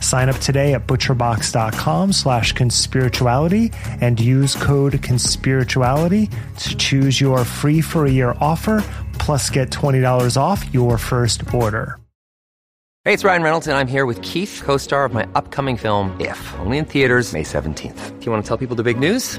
Sign up today at butcherbox.com slash conspirituality and use code conspirituality to choose your free for a year offer plus get $20 off your first order. Hey, it's Ryan Reynolds, and I'm here with Keith, co star of my upcoming film, If, only in theaters, May 17th. Do you want to tell people the big news?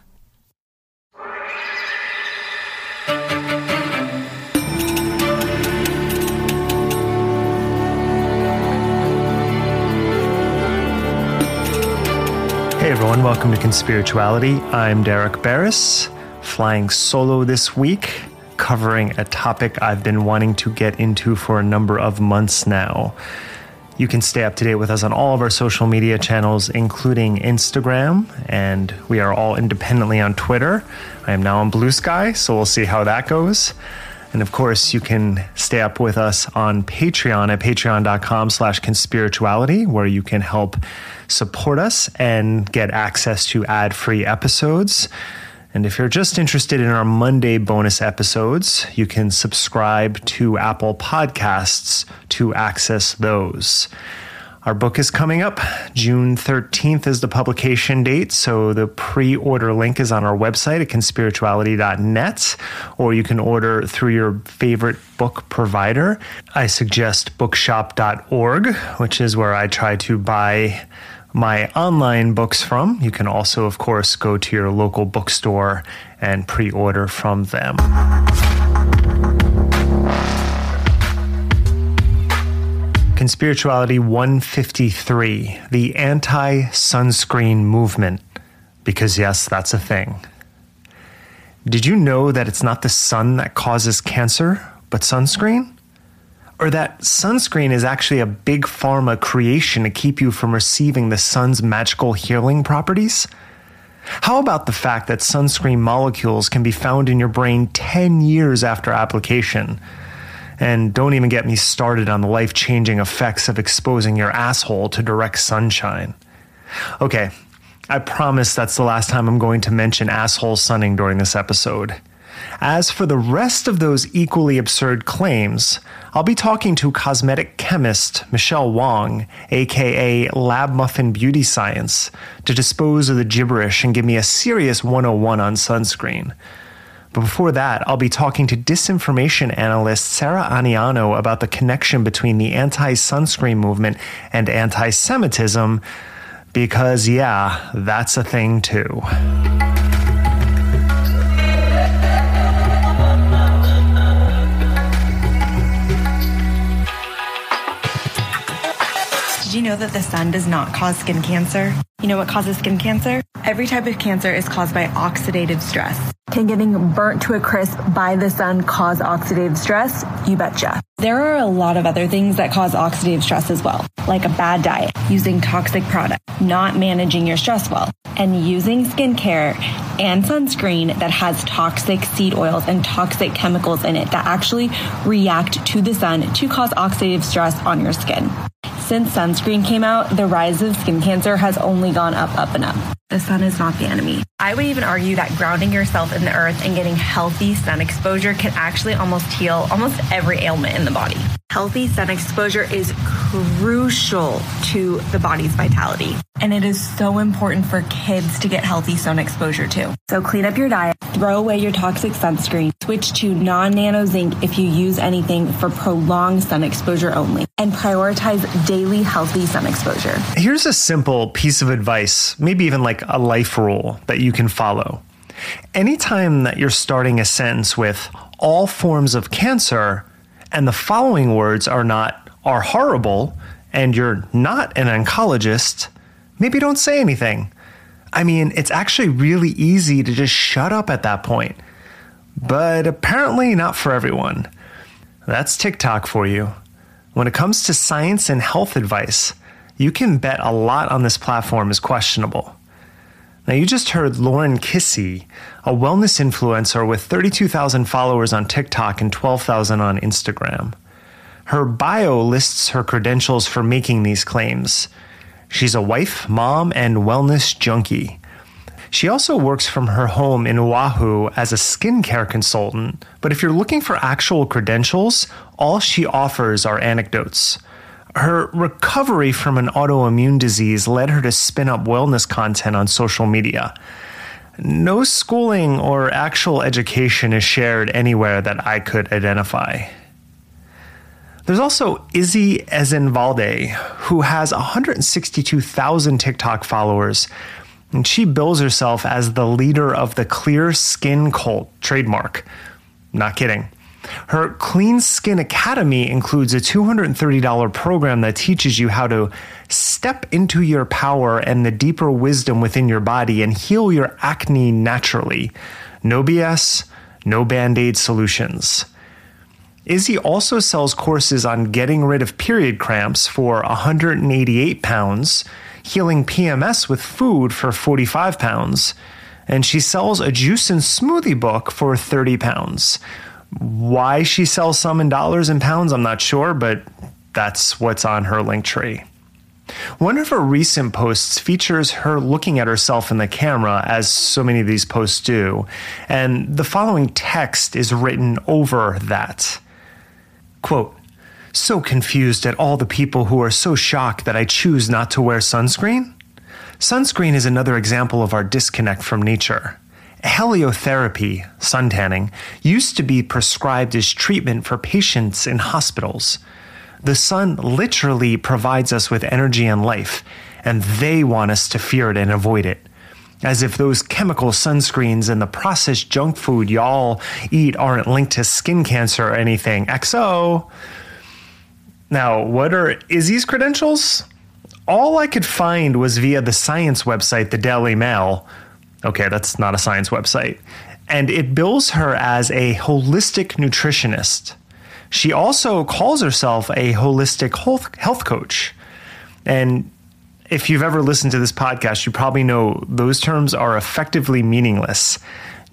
Everyone, welcome to Conspirituality. I'm Derek Beres, flying solo this week, covering a topic I've been wanting to get into for a number of months now. You can stay up to date with us on all of our social media channels, including Instagram, and we are all independently on Twitter. I am now on Blue Sky, so we'll see how that goes. And of course, you can stay up with us on Patreon at patreon.com slash conspirituality, where you can help support us and get access to ad free episodes. And if you're just interested in our Monday bonus episodes, you can subscribe to Apple Podcasts to access those. Our book is coming up. June 13th is the publication date. So the pre order link is on our website at conspirituality.net, or you can order through your favorite book provider. I suggest bookshop.org, which is where I try to buy my online books from. You can also, of course, go to your local bookstore and pre order from them. Conspirituality 153 The Anti Sunscreen Movement. Because, yes, that's a thing. Did you know that it's not the sun that causes cancer, but sunscreen? Or that sunscreen is actually a big pharma creation to keep you from receiving the sun's magical healing properties? How about the fact that sunscreen molecules can be found in your brain 10 years after application? And don't even get me started on the life changing effects of exposing your asshole to direct sunshine. Okay, I promise that's the last time I'm going to mention asshole sunning during this episode. As for the rest of those equally absurd claims, I'll be talking to cosmetic chemist Michelle Wong, aka Lab Muffin Beauty Science, to dispose of the gibberish and give me a serious 101 on sunscreen. But before that, I'll be talking to disinformation analyst Sara Aniano about the connection between the anti sunscreen movement and anti Semitism, because, yeah, that's a thing too. Did you know that the sun does not cause skin cancer? You know what causes skin cancer? Every type of cancer is caused by oxidative stress. Can getting burnt to a crisp by the sun cause oxidative stress? You betcha. There are a lot of other things that cause oxidative stress as well, like a bad diet, using toxic products, not managing your stress well, and using skincare and sunscreen that has toxic seed oils and toxic chemicals in it that actually react to the sun to cause oxidative stress on your skin. Since sunscreen came out, the rise of skin cancer has only gone up, up, and up. The sun is not the enemy. I would even argue that grounding yourself in the earth and getting healthy sun exposure can actually almost heal almost every ailment in the body. Healthy sun exposure is crucial to the body's vitality. And it is so important for kids to get healthy sun exposure too. So clean up your diet, throw away your toxic sunscreen, switch to non nano zinc if you use anything for prolonged sun exposure only, and prioritize daily healthy sun exposure. Here's a simple piece of advice, maybe even like a life rule that you can follow. Anytime that you're starting a sentence with all forms of cancer, and the following words are not are horrible, and you're not an oncologist, maybe don't say anything. I mean, it's actually really easy to just shut up at that point. But apparently not for everyone. That's TikTok for you. When it comes to science and health advice, you can bet a lot on this platform is questionable. Now, you just heard Lauren Kissy, a wellness influencer with 32,000 followers on TikTok and 12,000 on Instagram. Her bio lists her credentials for making these claims. She's a wife, mom, and wellness junkie. She also works from her home in Oahu as a skincare consultant, but if you're looking for actual credentials, all she offers are anecdotes. Her recovery from an autoimmune disease led her to spin up wellness content on social media. No schooling or actual education is shared anywhere that I could identify. There's also Izzy Ezenvalde, who has 162,000 TikTok followers, and she bills herself as the leader of the Clear Skin Cult trademark. Not kidding. Her Clean Skin Academy includes a $230 program that teaches you how to step into your power and the deeper wisdom within your body and heal your acne naturally. No BS, no band aid solutions. Izzy also sells courses on getting rid of period cramps for 188 pounds, healing PMS with food for 45 pounds, and she sells a juice and smoothie book for 30 pounds. Why she sells some in dollars and pounds, I'm not sure, but that's what's on her link tree. One of her recent posts features her looking at herself in the camera, as so many of these posts do, and the following text is written over that. Quote, so confused at all the people who are so shocked that I choose not to wear sunscreen? Sunscreen is another example of our disconnect from nature. Heliotherapy, suntanning, used to be prescribed as treatment for patients in hospitals. The sun literally provides us with energy and life, and they want us to fear it and avoid it. As if those chemical sunscreens and the processed junk food y'all eat aren't linked to skin cancer or anything. XO. Now, what are Izzy's credentials? All I could find was via the science website, the Daily Mail. Okay, that's not a science website. And it bills her as a holistic nutritionist. She also calls herself a holistic health coach. And if you've ever listened to this podcast, you probably know those terms are effectively meaningless.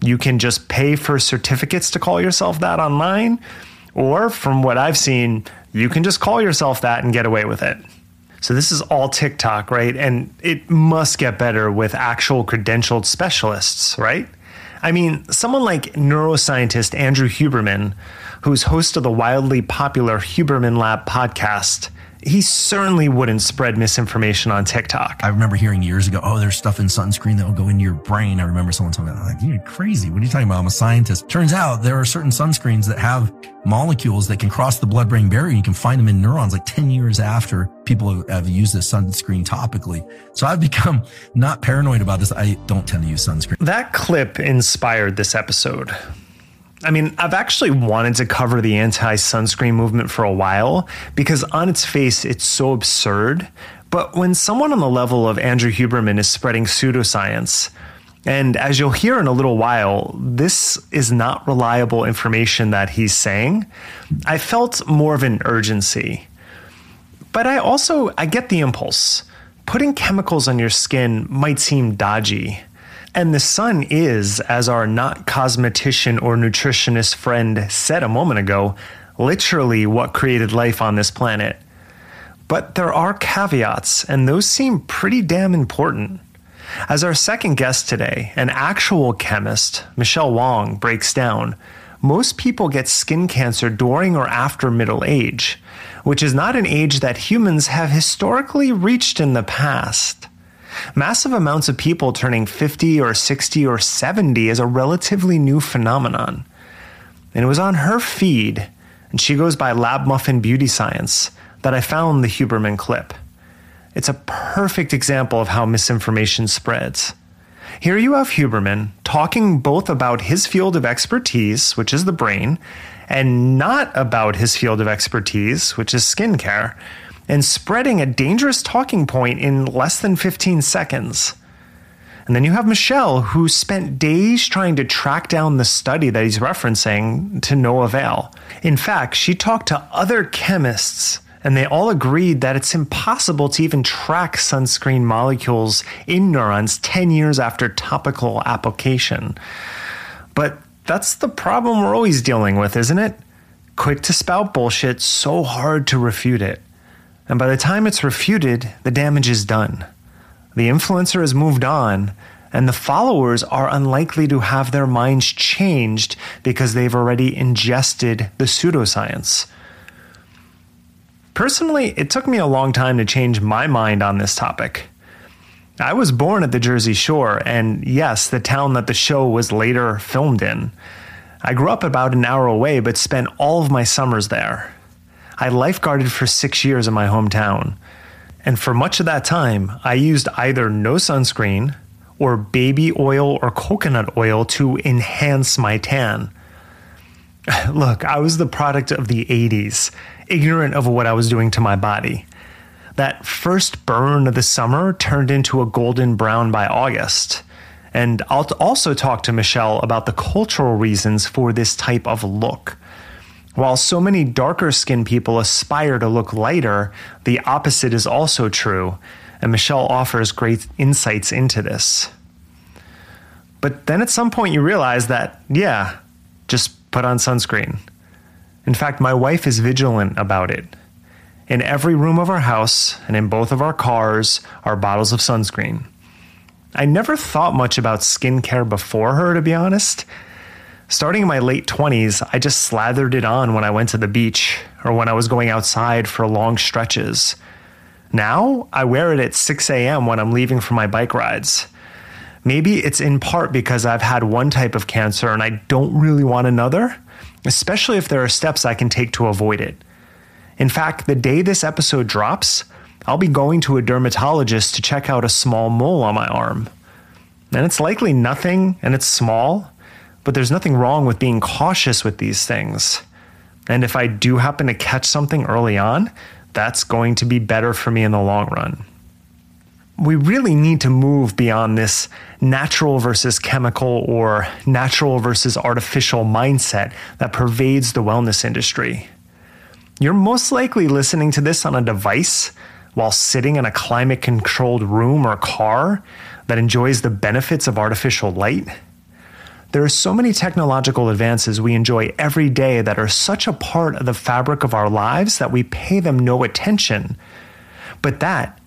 You can just pay for certificates to call yourself that online, or from what I've seen, you can just call yourself that and get away with it. So this is all TikTok, right? And it must get better with actual credentialed specialists, right? I mean, someone like neuroscientist Andrew Huberman, who's host of the wildly popular Huberman Lab podcast, he certainly wouldn't spread misinformation on TikTok. I remember hearing years ago, oh, there's stuff in sunscreen that will go into your brain. I remember someone telling me, like, you're crazy. What are you talking about? I'm a scientist. Turns out there are certain sunscreens that have molecules that can cross the blood brain barrier. You can find them in neurons like 10 years after people have used this sunscreen topically. So I've become not paranoid about this. I don't tend to use sunscreen. That clip inspired this episode. I mean, I've actually wanted to cover the anti sunscreen movement for a while because on its face, it's so absurd. But when someone on the level of Andrew Huberman is spreading pseudoscience, and as you'll hear in a little while, this is not reliable information that he's saying, I felt more of an urgency. But I also I get the impulse. Putting chemicals on your skin might seem dodgy. And the sun is, as our not cosmetician or nutritionist friend said a moment ago, literally what created life on this planet. But there are caveats, and those seem pretty damn important. As our second guest today, an actual chemist, Michelle Wong, breaks down, most people get skin cancer during or after middle age, which is not an age that humans have historically reached in the past. Massive amounts of people turning 50 or 60 or 70 is a relatively new phenomenon. And it was on her feed, and she goes by Lab Muffin Beauty Science, that I found the Huberman clip. It's a perfect example of how misinformation spreads. Here you have Huberman talking both about his field of expertise, which is the brain, and not about his field of expertise, which is skincare and spreading a dangerous talking point in less than 15 seconds. And then you have Michelle, who spent days trying to track down the study that he's referencing to no avail. In fact, she talked to other chemists, and they all agreed that it's impossible to even track sunscreen molecules in neurons 10 years after topical application. But that's the problem we're always dealing with, isn't it? Quick to spout bullshit, so hard to refute it. And by the time it's refuted, the damage is done. The influencer has moved on, and the followers are unlikely to have their minds changed because they've already ingested the pseudoscience. Personally, it took me a long time to change my mind on this topic. I was born at the Jersey Shore, and yes, the town that the show was later filmed in. I grew up about an hour away, but spent all of my summers there. I lifeguarded for six years in my hometown. And for much of that time, I used either no sunscreen or baby oil or coconut oil to enhance my tan. Look, I was the product of the 80s, ignorant of what I was doing to my body. That first burn of the summer turned into a golden brown by August. And I'll also talk to Michelle about the cultural reasons for this type of look. While so many darker skinned people aspire to look lighter, the opposite is also true, and Michelle offers great insights into this. But then at some point you realize that, yeah, just put on sunscreen. In fact, my wife is vigilant about it. In every room of our house and in both of our cars are bottles of sunscreen. I never thought much about skincare before her, to be honest. Starting in my late 20s, I just slathered it on when I went to the beach or when I was going outside for long stretches. Now, I wear it at 6 a.m. when I'm leaving for my bike rides. Maybe it's in part because I've had one type of cancer and I don't really want another, especially if there are steps I can take to avoid it. In fact, the day this episode drops, I'll be going to a dermatologist to check out a small mole on my arm. And it's likely nothing and it's small, but there's nothing wrong with being cautious with these things. And if I do happen to catch something early on, that's going to be better for me in the long run. We really need to move beyond this natural versus chemical or natural versus artificial mindset that pervades the wellness industry. You're most likely listening to this on a device while sitting in a climate controlled room or car that enjoys the benefits of artificial light there are so many technological advances we enjoy every day that are such a part of the fabric of our lives that we pay them no attention. But that,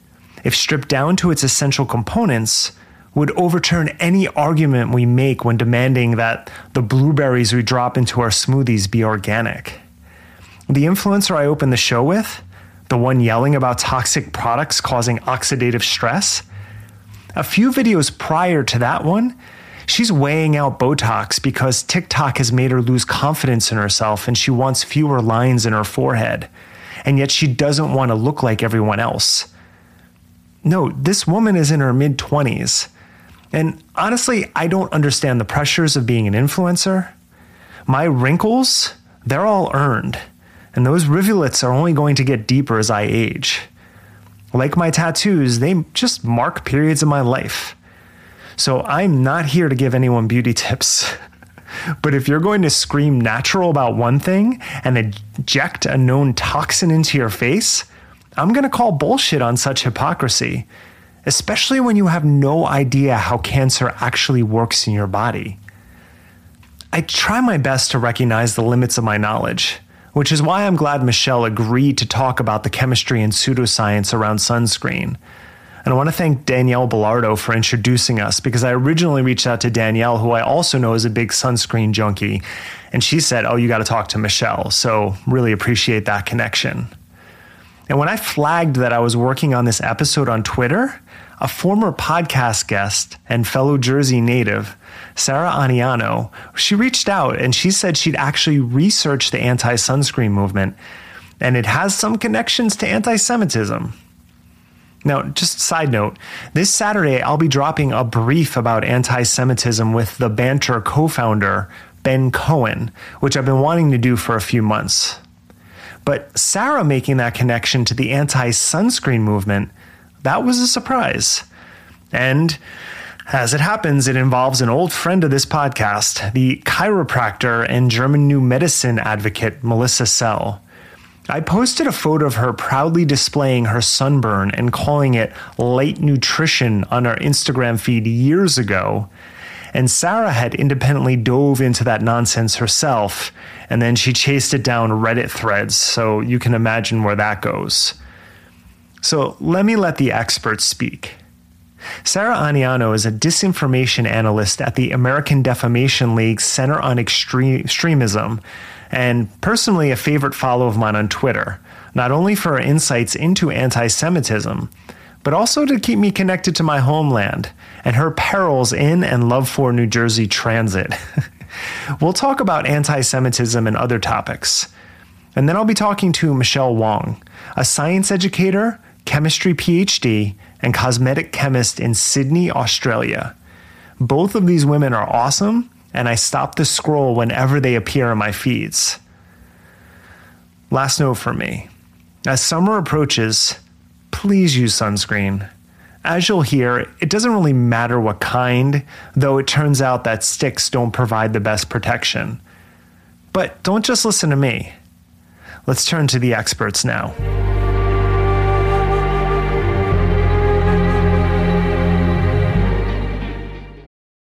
if stripped down to its essential components, would overturn any argument we make when demanding that the blueberries we drop into our smoothies be organic. The influencer I opened the show with, the one yelling about toxic products causing oxidative stress, a few videos prior to that one, she's weighing out Botox because TikTok has made her lose confidence in herself and she wants fewer lines in her forehead. And yet she doesn't want to look like everyone else. No, this woman is in her mid 20s. And honestly, I don't understand the pressures of being an influencer. My wrinkles, they're all earned, and those rivulets are only going to get deeper as I age. Like my tattoos, they just mark periods of my life. So I'm not here to give anyone beauty tips. But if you're going to scream natural about one thing and eject a known toxin into your face, I'm going to call bullshit on such hypocrisy, especially when you have no idea how cancer actually works in your body. I try my best to recognize the limits of my knowledge, which is why I'm glad Michelle agreed to talk about the chemistry and pseudoscience around sunscreen. And I want to thank Danielle Belardo for introducing us because I originally reached out to Danielle, who I also know is a big sunscreen junkie. And she said, Oh, you got to talk to Michelle. So, really appreciate that connection. And when I flagged that I was working on this episode on Twitter, a former podcast guest and fellow Jersey native, Sara Aniano, she reached out and she said she'd actually researched the anti sunscreen movement and it has some connections to anti Semitism. Now, just side note, this Saturday I'll be dropping a brief about anti Semitism with the Banter co founder, Ben Cohen, which I've been wanting to do for a few months. But Sara making that connection to the anti sunscreen movement, that was a surprise. And as it happens, it involves an old friend of this podcast, the chiropractor and German New Medicine advocate Melissa Sell. I posted a photo of her proudly displaying her sunburn and calling it light nutrition on our Instagram feed years ago. And Sara had independently dove into that nonsense herself, and then she chased it down Reddit threads, so you can imagine where that goes. So let me let the experts speak. Sara Aniano is a disinformation analyst at the American Defamation League Center on Extremism and personally a favorite follow of mine on Twitter, not only for her insights into anti Semitism, but also to keep me connected to my homeland and her perils in and love for New Jersey transit. we'll talk about anti Semitism and other topics. And then I'll be talking to Michelle Wong, a science educator, chemistry PhD, and cosmetic chemist in Sydney, Australia. Both of these women are awesome and I stop the scroll whenever they appear in my feeds. Last note for me as summer approaches, please use sunscreen. As you'll hear, it doesn't really matter what kind, though it turns out that sticks don't provide the best protection. But don't just listen to me. Let's turn to the experts now.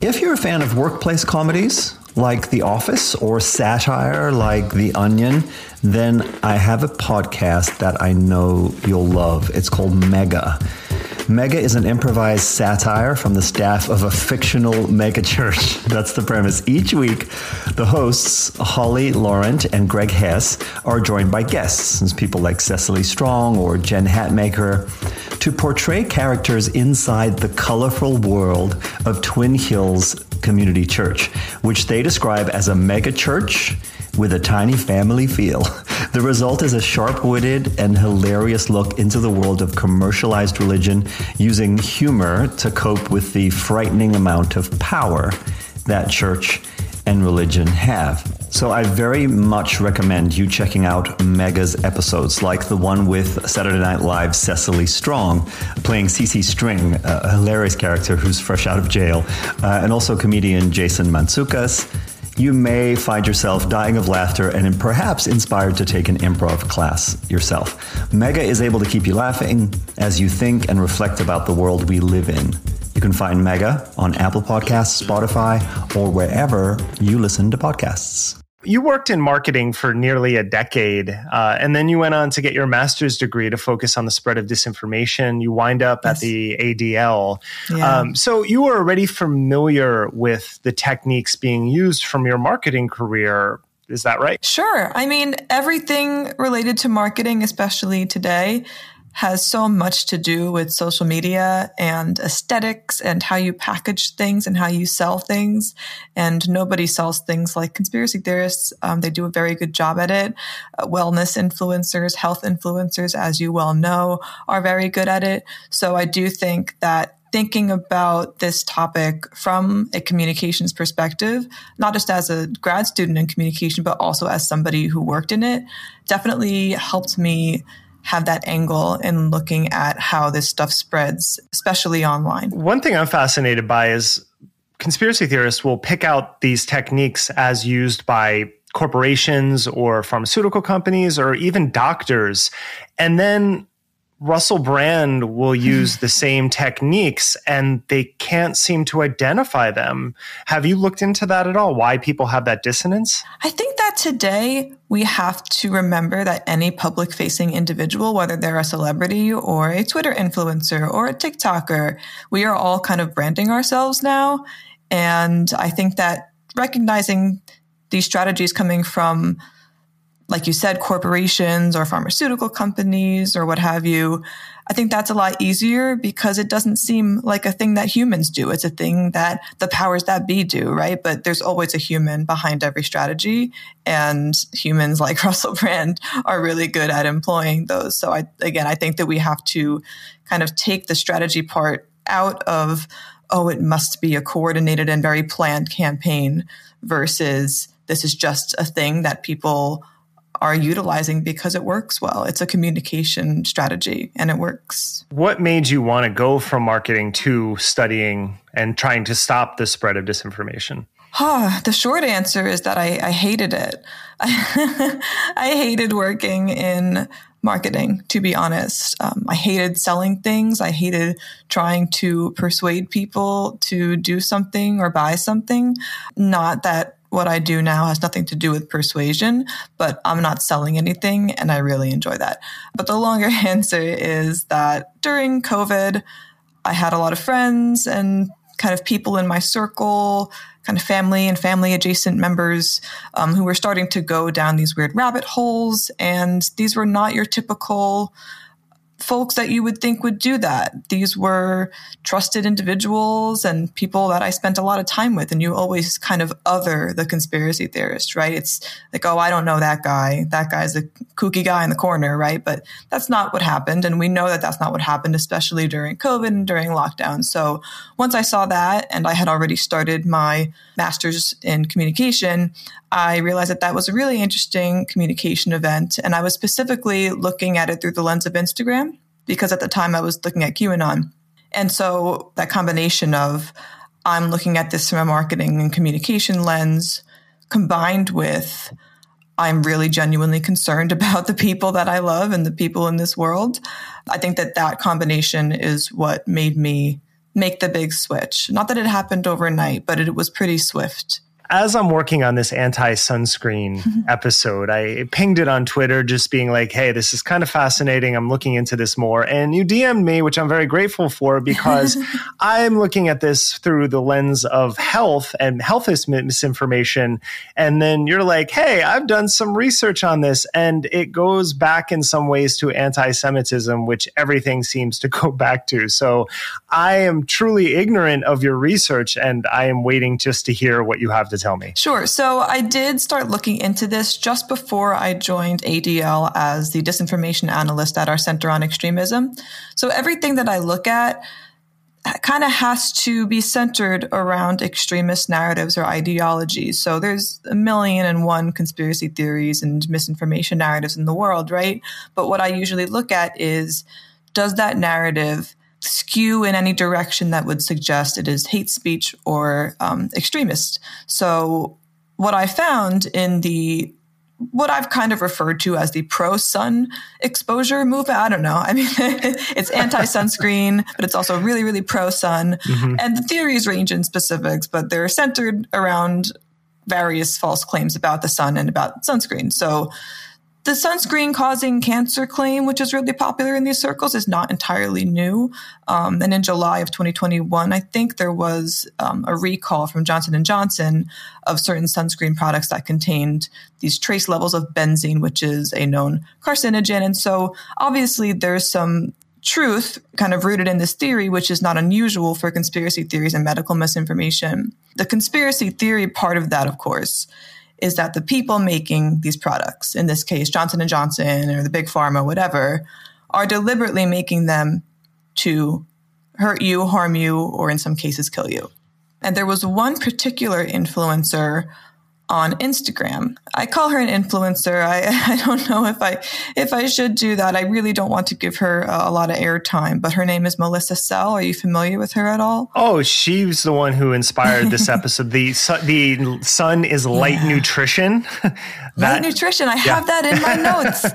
If you're a fan of workplace comedies, like The Office or satire like The Onion, then I have a podcast that I know you'll love. It's called Mega. Mega is an improvised satire from the staff of a fictional mega church. That's the premise. Each week, the hosts, Holly Laurent and Greg Hess, are joined by guests, people like Cecily Strong or Jen Hatmaker, to portray characters inside the colorful world of Twin Hills Community Church, which they describe as a mega church with a tiny family feel. The result is a sharp witted and hilarious look into the world of commercialized religion using humor to cope with the frightening amount of power that church and religion have. So I very much recommend you checking out Mega's episodes, like the one with Saturday Night Live Cecily Strong playing CC String, a hilarious character who's fresh out of jail, uh, and also comedian Jason Mantzoukas you may find yourself dying of laughter and perhaps inspired to take an improv class yourself. Mega is able to keep you laughing as you think and reflect about the world we live in. You can find Mega on Apple Podcasts, Spotify, or wherever you listen to podcasts. You worked in marketing for nearly a decade, uh, and then you went on to get your master's degree to focus on the spread of disinformation. You wind up yes. at the ADL. Yeah. Um, so you were already familiar with the techniques being used from your marketing career. Is that right? Sure. I mean, everything related to marketing, especially today, has so much to do with social media and aesthetics and how you package things and how you sell things. And nobody sells things like conspiracy theorists. Um, they do a very good job at it. Uh, wellness influencers, health influencers, as you well know, are very good at it. So I do think that thinking about this topic from a communications perspective, not just as a grad student in communication, but also as somebody who worked in it, definitely helped me have that angle in looking at how this stuff spreads, especially online. One thing I'm fascinated by is conspiracy theorists will pick out these techniques as used by corporations or pharmaceutical companies or even doctors. And then Russell Brand will use the same techniques and they can't seem to identify them. Have you looked into that at all? Why people have that dissonance? I think that today we have to remember that any public facing individual, whether they're a celebrity or a Twitter influencer or a TikToker, we are all kind of branding ourselves now. And I think that recognizing these strategies coming from like you said, corporations or pharmaceutical companies or what have you, I think that's a lot easier because it doesn't seem like a thing that humans do. It's a thing that the powers that be do, right? But there's always a human behind every strategy. And humans like Russell Brand are really good at employing those. So I, again, I think that we have to kind of take the strategy part out of, oh, it must be a coordinated and very planned campaign versus this is just a thing that people are utilizing because it works well. It's a communication strategy and it works. What made you want to go from marketing to studying and trying to stop the spread of disinformation? Huh, the short answer is that I, I hated it. I, I hated working in marketing, to be honest. Um, I hated selling things. I hated trying to persuade people to do something or buy something. Not that what I do now has nothing to do with persuasion, but I'm not selling anything and I really enjoy that. But the longer answer is that during COVID, I had a lot of friends and kind of people in my circle, kind of family and family adjacent members um, who were starting to go down these weird rabbit holes. And these were not your typical folks that you would think would do that. These were trusted individuals and people that I spent a lot of time with. And you always kind of other the conspiracy theorist, right? It's like, oh, I don't know that guy. That guy's a kooky guy in the corner, right? But that's not what happened. And we know that that's not what happened, especially during COVID and during lockdown. So once I saw that and I had already started my master's in communication, I realized that that was a really interesting communication event. And I was specifically looking at it through the lens of Instagram because at the time I was looking at QAnon. And so that combination of I'm looking at this from a marketing and communication lens combined with I'm really genuinely concerned about the people that I love and the people in this world. I think that that combination is what made me make the big switch. Not that it happened overnight, but it was pretty swift as I'm working on this anti sunscreen episode, I pinged it on Twitter, just being like, hey, this is kind of fascinating. I'm looking into this more. And you DM'd me, which I'm very grateful for because I'm looking at this through the lens of health and health is misinformation. And then you're like, hey, I've done some research on this. And it goes back in some ways to anti Semitism, which everything seems to go back to. So I am truly ignorant of your research and I am waiting just to hear what you have to tell me? Sure. So I did start looking into this just before I joined ADL as the disinformation analyst at our Center on Extremism. So everything that I look at kind of has to be centered around extremist narratives or ideologies. So there's a million and one conspiracy theories and misinformation narratives in the world, right? But what I usually look at is does that narrative skew in any direction that would suggest it is hate speech or um, extremist. So, what I found in the what I've kind of referred to as the pro sun exposure movement. I don't know. I mean, it's anti sunscreen, but it's also really, really pro sun. Mm-hmm. And the theories range in specifics, but they're centered around various false claims about the sun and about sunscreen. So the sunscreen causing cancer claim, which is really popular in these circles, is not entirely new. Um, and in July of 2021, I think there was um, a recall from Johnson and Johnson of certain sunscreen products that contained these trace levels of benzene, which is a known carcinogen. And so, obviously, there's some truth kind of rooted in this theory, which is not unusual for conspiracy theories and medical misinformation. The conspiracy theory part of that, of course, is that the people making these products, in this case Johnson and Johnson or the big pharma, whatever, are deliberately making them to hurt you, harm you, or in some cases kill you. And there was one particular influencer on Instagram. I call her an influencer. I, I don't know if I if I should do that. I really don't want to give her a, a lot of airtime. But her name is Melissa Sell. Are you familiar with her at all? Oh, she's the one who inspired this episode. the the sun is light yeah. nutrition. that, light nutrition. I yeah. have that in my notes.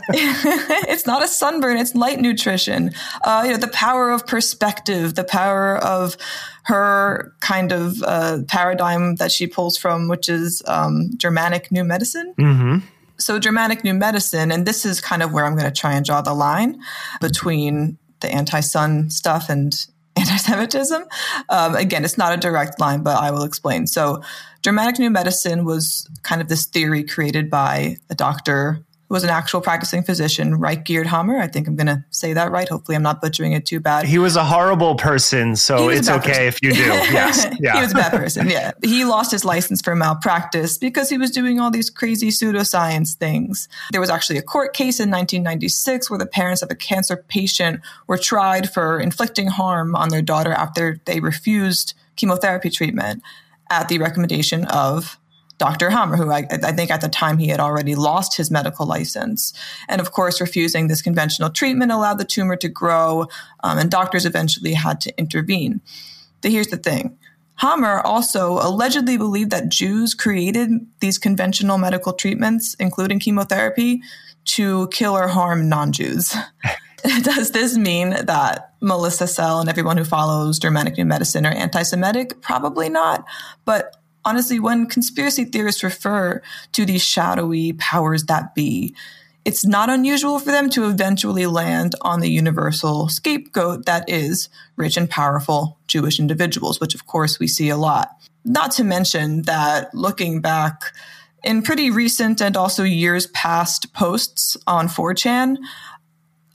it's not a sunburn. It's light nutrition. Uh, you know, the power of perspective, the power of her kind of uh, paradigm that she pulls from, which is um, Germanic New Medicine. Mm-hmm. So, Germanic New Medicine, and this is kind of where I'm going to try and draw the line between the anti sun stuff and anti Semitism. Um, again, it's not a direct line, but I will explain. So, Germanic New Medicine was kind of this theory created by a doctor was an actual practicing physician, Ryke Geerd Hamer. I think I'm going to say that right. Hopefully, I'm not butchering it too bad. He was a horrible person, so it's okay person. if you do. Yes. Yeah. he was a bad person. Yeah. He lost his license for malpractice because he was doing all these crazy pseudoscience things. There was actually a court case in 1996 where the parents of a cancer patient were tried for inflicting harm on their daughter after they refused chemotherapy treatment at the recommendation of Dr. Hamer, who I, I, think at the time he had already lost his medical license. And of course, refusing this conventional treatment allowed the tumor to grow, um, and doctors eventually had to intervene. But here's the thing Hamer also allegedly believed that Jews created these conventional medical treatments, including chemotherapy, to kill or harm non Jews. Does this mean that Melissa Sell and everyone who follows Germanic New Medicine are anti Semitic? Probably not. But honestly, when conspiracy theorists refer to these shadowy powers that be, it's not unusual for them to eventually land on the universal scapegoat that is rich and powerful Jewish individuals, which of course we see a lot. Not to mention that looking back in pretty recent and also years past posts on 4chan,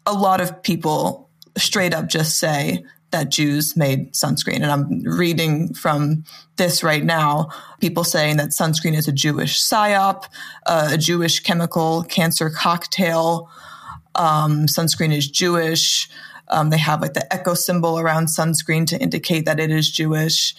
a lot of people straight up just say that Jews made sunscreen. And I'm reading from this right now people saying that sunscreen is a Jewish psyop, uh, a Jewish chemical cancer cocktail. Um, sunscreen is Jewish. Um, they have like the echo symbol around sunscreen to indicate that it is Jewish.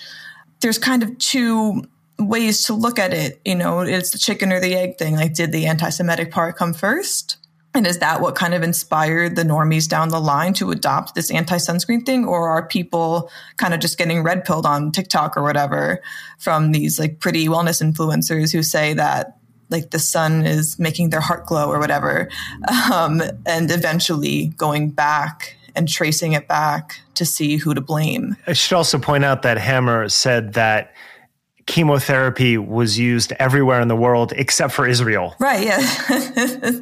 There's kind of two ways to look at it. You know, it's the chicken or the egg thing. Like, did the anti Semitic part come first? And is that what kind of inspired the normies down the line to adopt this anti sunscreen thing? Or are people kind of just getting red pilled on TikTok or whatever from these like pretty wellness influencers who say that like the sun is making their heart glow or whatever, um, and eventually going back and tracing it back to see who to blame? I should also point out that Hamer said that chemotherapy was used everywhere in the world except for Israel. Right. Yeah.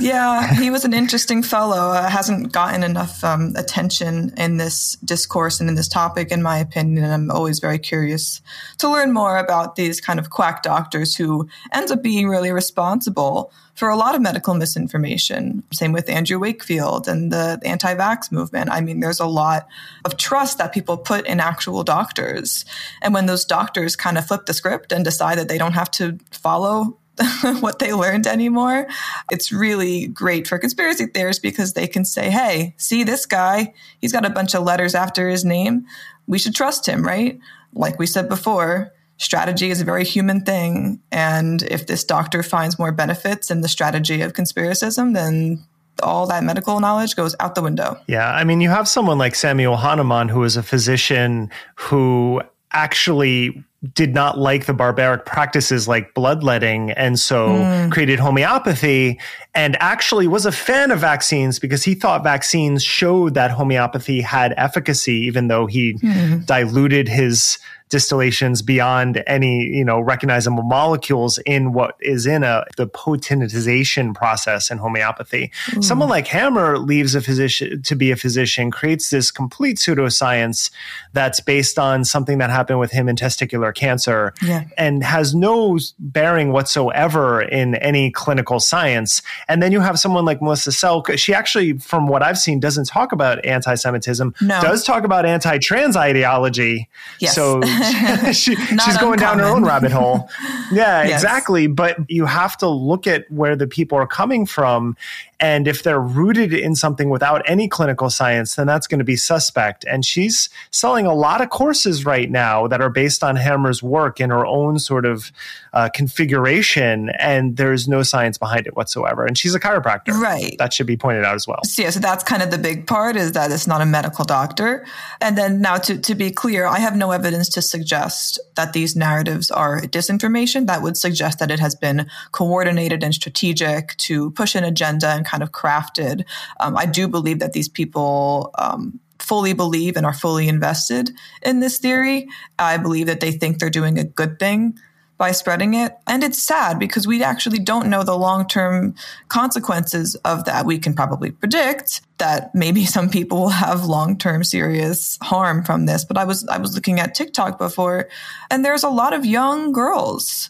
yeah. He was an interesting fellow. Uh, hasn't gotten enough um, attention in this discourse and in this topic, in my opinion. And I'm always very curious to learn more about these kind of quack doctors who end up being really responsible for a lot of medical misinformation. Same with Andrew Wakefield and the anti vax movement. I mean, there's a lot of trust that people put in actual doctors. And when those doctors kind of flip the script and decide that they don't have to follow what they learned anymore. It's really great for conspiracy theorists because they can say, hey, see this guy? He's got a bunch of letters after his name. We should trust him, right? Like we said before, strategy is a very human thing. And if this doctor finds more benefits in the strategy of conspiracism, then all that medical knowledge goes out the window. Yeah. I mean, you have someone like Samuel Hahnemann, who is a physician who actually did not like the barbaric practices like bloodletting and so mm. created homeopathy and actually was a fan of vaccines because he thought vaccines showed that homeopathy had efficacy even though he mm. diluted his distillations beyond any, you know, recognizable molecules in what is in a the potentization process in homeopathy. Mm. Someone like Hamer leaves a physician to be a physician, creates this complete pseudoscience that's based on something that happened with him in testicular cancer yeah. and has no bearing whatsoever in any clinical science. And then you have someone like Melissa Sell. She actually, from what I've seen, doesn't talk about anti-Semitism. No. Does talk about anti-trans ideology. Yes. So she, she's going down her own rabbit hole. Yeah, yes. exactly. But you have to look at where the people are coming from. And if they're rooted in something without any clinical science, then that's going to be suspect. And she's selling a lot of courses right now that are based on Hamer's work in her own sort of uh, configuration. And there's no science behind it whatsoever. And she's a chiropractor. Right. That should be pointed out as well. So, yeah, so that's kind of the big part is that it's not a medical doctor. And then now to, to be clear, I have no evidence to suggest that these narratives are disinformation. That would suggest that it has been coordinated and strategic to push an agenda and kind of crafted. Um, I do believe that these people um, fully believe and are fully invested in this theory. I believe that they think they're doing a good thing by spreading it. And it's sad because we actually don't know the long term consequences of that. We can probably predict that maybe some people will have long term serious harm from this. But I was I was looking at TikTok before, and there's a lot of young girls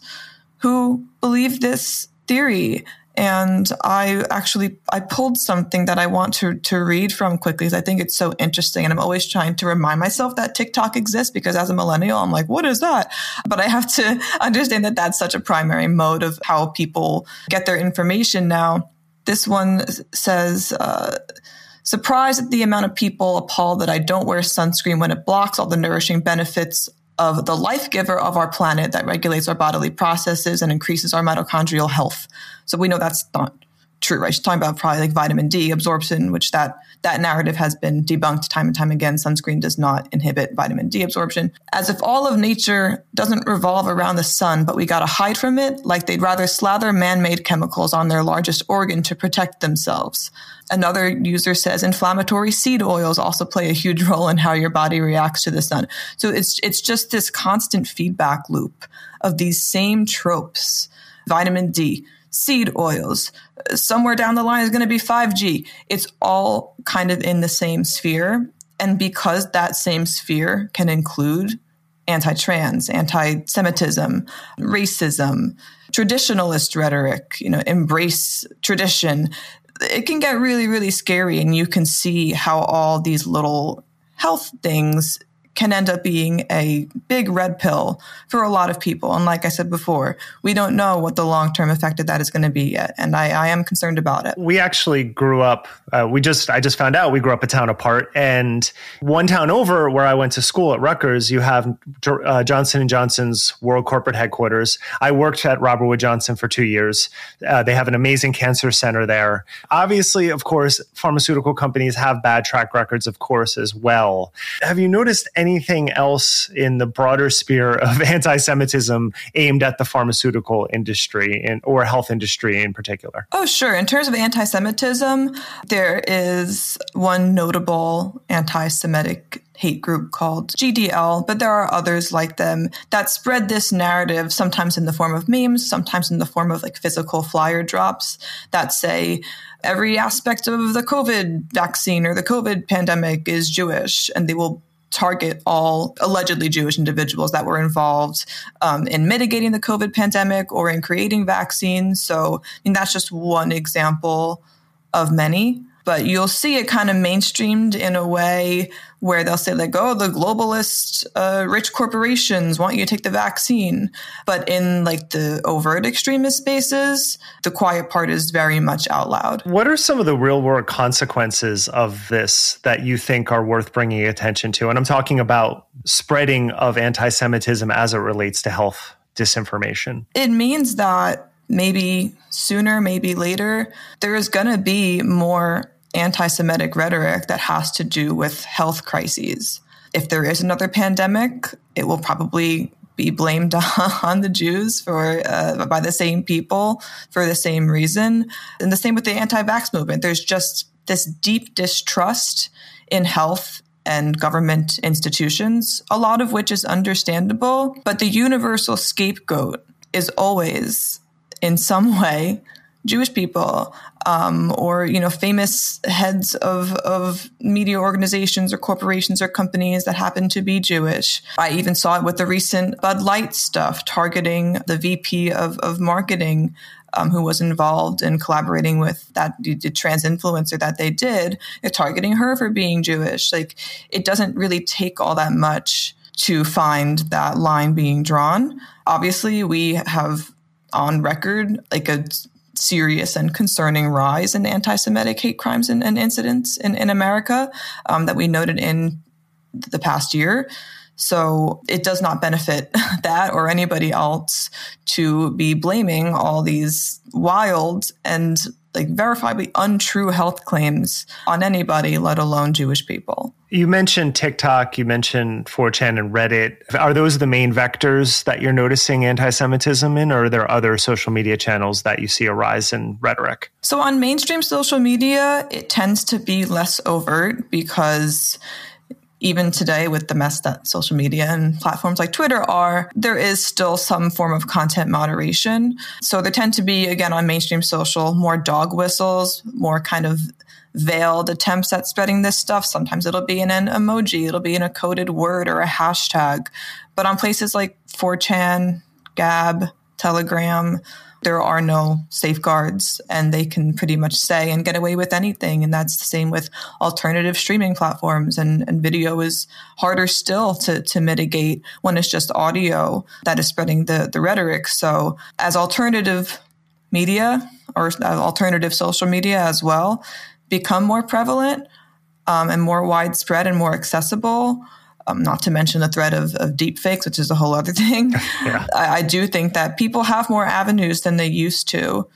who believe this theory and I actually I pulled something that I want to to read from quickly because I think it's so interesting. And I'm always trying to remind myself that TikTok exists because as a millennial I'm like what is that? But I have to understand that that's such a primary mode of how people get their information now. This one says uh, surprised at the amount of people appalled that I don't wear sunscreen when it blocks all the nourishing benefits of the life giver of our planet that regulates our bodily processes and increases our mitochondrial health. So we know that's not true, right? She's talking about probably like vitamin D absorption, which that that narrative has been debunked time and time again. Sunscreen does not inhibit vitamin D absorption. As if all of nature doesn't revolve around the sun, but we gotta hide from it, like they'd rather slather man-made chemicals on their largest organ to protect themselves. Another user says inflammatory seed oils also play a huge role in how your body reacts to the sun. So it's it's just this constant feedback loop of these same tropes. Vitamin D, seed oils. Somewhere down the line is going to be 5G. It's all kind of in the same sphere. And because that same sphere can include anti trans, anti Semitism, racism, traditionalist rhetoric, you know, embrace tradition, it can get really, really scary. And you can see how all these little health things can end up being a big red pill for a lot of people. And like I said before, we don't know what the long term effect of that is going to be yet. And I, I, am concerned about it. We actually grew up, uh, we just, I just found out we grew up a town apart. And one town over where I went to school at Rutgers, you have uh, Johnson & Johnson's world corporate headquarters. I worked at Robert Wood Johnson for two years. Uh, they have an amazing cancer center there. Obviously, of course, pharmaceutical companies have bad track records, of course, as well. Have you noticed anything else in the broader sphere of anti Semitism aimed at the pharmaceutical industry and, or health industry in particular? Oh, sure. In terms of anti Semitism, there is one notable anti Semitic hate group called GDL, but there are others like them that spread this narrative, sometimes in the form of memes, sometimes in the form of like physical flyer drops that say, every aspect of the COVID vaccine or the COVID pandemic is Jewish, and they will target all allegedly Jewish individuals that were involved um, in mitigating the COVID pandemic or in creating vaccines. So, I mean, that's just one example of many but you'll see it kind of mainstreamed in a way where they'll say like oh the globalist uh, rich corporations want you to take the vaccine. But in like the overt extremist spaces the quiet part is very much out loud. What are some of the real world consequences of this that you think are worth bringing attention to? And i'm talking about spreading of anti-semitism as it relates to health disinformation. It means that maybe sooner, maybe later, there is going to be more anti Semitic rhetoric that has to do with health crises. If there is another pandemic, it will probably be blamed on the Jews for uh, by the same people for the same reason. And the same with the anti-vax movement. There's just this deep distrust in health and government institutions, a lot of which is understandable. But the universal scapegoat is always, in some way, Jewish people um, or you know famous heads of of media organizations or corporations or companies that happen to be Jewish. I even saw it with the recent Bud Light stuff targeting the VP of of marketing. Um, who was involved in collaborating with that trans influencer that they did, targeting her for being Jewish. Like, it doesn't really take all that much to find that line being drawn. Obviously, we have on record like a serious and concerning rise in anti-Semitic hate crimes and, and incidents in, in America um, that we noted in the past year. So it does not benefit that or anybody else to be blaming all these wild and like verifiably untrue health claims on anybody, let alone Jewish people. You mentioned TikTok, you mentioned 4chan and Reddit. Are those the main vectors that you're noticing anti Semitism in, or are there other social media channels that you see a rise in rhetoric? So, on mainstream social media, it tends to be less overt because even today with the mess that social media and platforms like Twitter are, there is still some form of content moderation. So there tend to be, again, on mainstream social, more dog whistles, more kind of veiled attempts at spreading this stuff. Sometimes it'll be in an emoji, it'll be in a coded word or a hashtag. But on places like 4chan, Gab, Telegram, there are no safeguards and they can pretty much say and get away with anything. And that's the same with alternative streaming platforms and, and video is harder still to, to mitigate when it's just audio that is spreading the, the rhetoric. So as alternative media or alternative social media as well become more prevalent um, and more widespread and more accessible, um, not to mention the threat of, of deep fakes, which is a whole other thing. yeah. I, I do think that people have more avenues than they used to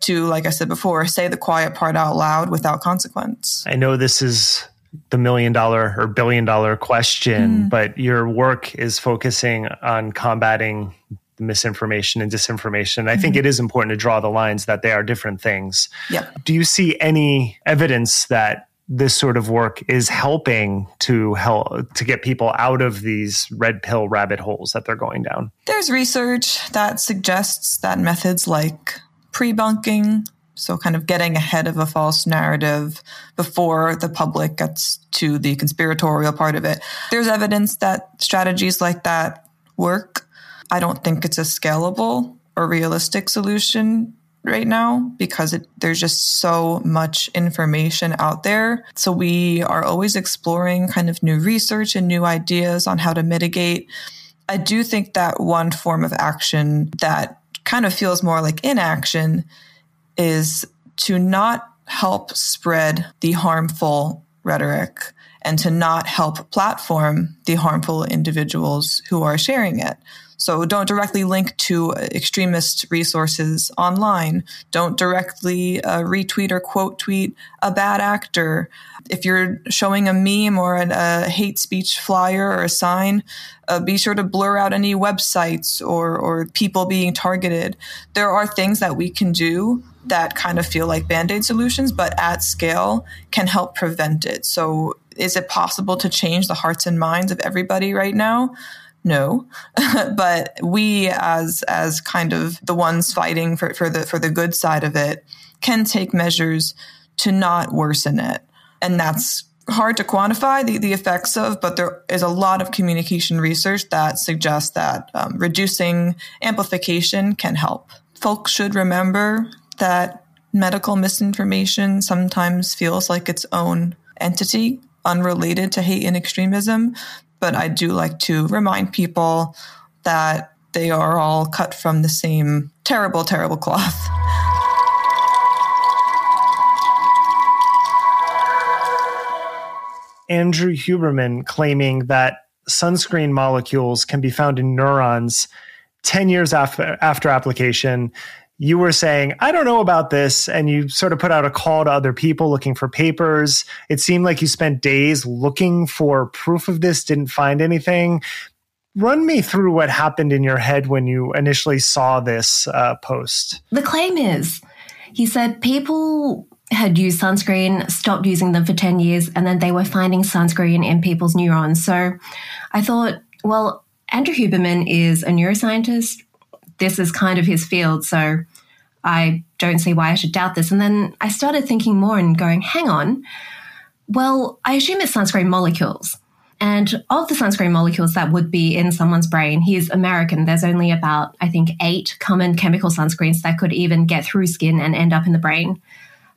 to, like I said before, say the quiet part out loud without consequence. I know this is the million dollar or billion dollar question, mm. but your work is focusing on combating misinformation and disinformation. I mm-hmm. think it is important to draw the lines that they are different things. Yep. Do you see any evidence that this sort of work is helping to help to get people out of these red pill rabbit holes that they're going down. There's research that suggests that methods like pre-bunking, so kind of getting ahead of a false narrative before the public gets to the conspiratorial part of it. There's evidence that strategies like that work. I don't think it's a scalable or realistic solution right now because it, there's just so much information out there. So we are always exploring kind of new research and new ideas on how to mitigate. I do think that one form of action that kind of feels more like inaction is to not help spread the harmful rhetoric and to not help platform the harmful individuals who are sharing it. So don't directly link to extremist resources online. Don't directly uh, retweet or quote tweet a bad actor. If you're showing a meme or a, a hate speech flyer or a sign, uh, be sure to blur out any websites or, or people being targeted. There are things that we can do that kind of feel like band aid solutions, but at scale can help prevent it. So, is it possible to change the hearts and minds of everybody right now? No. But we as as kind of the ones fighting for, for the for the good side of it can take measures to not worsen it. And that's hard to quantify the, the effects of but there is a lot of communication research that suggests that um, reducing amplification can help. Folks should remember that medical misinformation sometimes feels like its own entity unrelated to hate and extremism but I do like to remind people that they are all cut from the same terrible, terrible cloth. Andrew Huberman claiming that sunscreen molecules can be found in neurons 10 years after, after application you were saying, I don't know about this. And you sort of put out a call to other people looking for papers. It seemed like you spent days looking for proof of this, didn't find anything. Run me through what happened in your head when you initially saw this uh, post. The claim is he said people had used sunscreen, stopped using them for 10 years, and then they were finding sunscreen in people's neurons. So I thought, well, Andrew Huberman is a neuroscientist. This is kind of his field. So I don't see why I should doubt this. And then I started thinking more and going, hang on. Well, I assume it's sunscreen molecules. And of the sunscreen molecules that would be in someone's brain, he's American. There's only about, I think, eight common chemical sunscreens that could even get through skin and end up in the brain.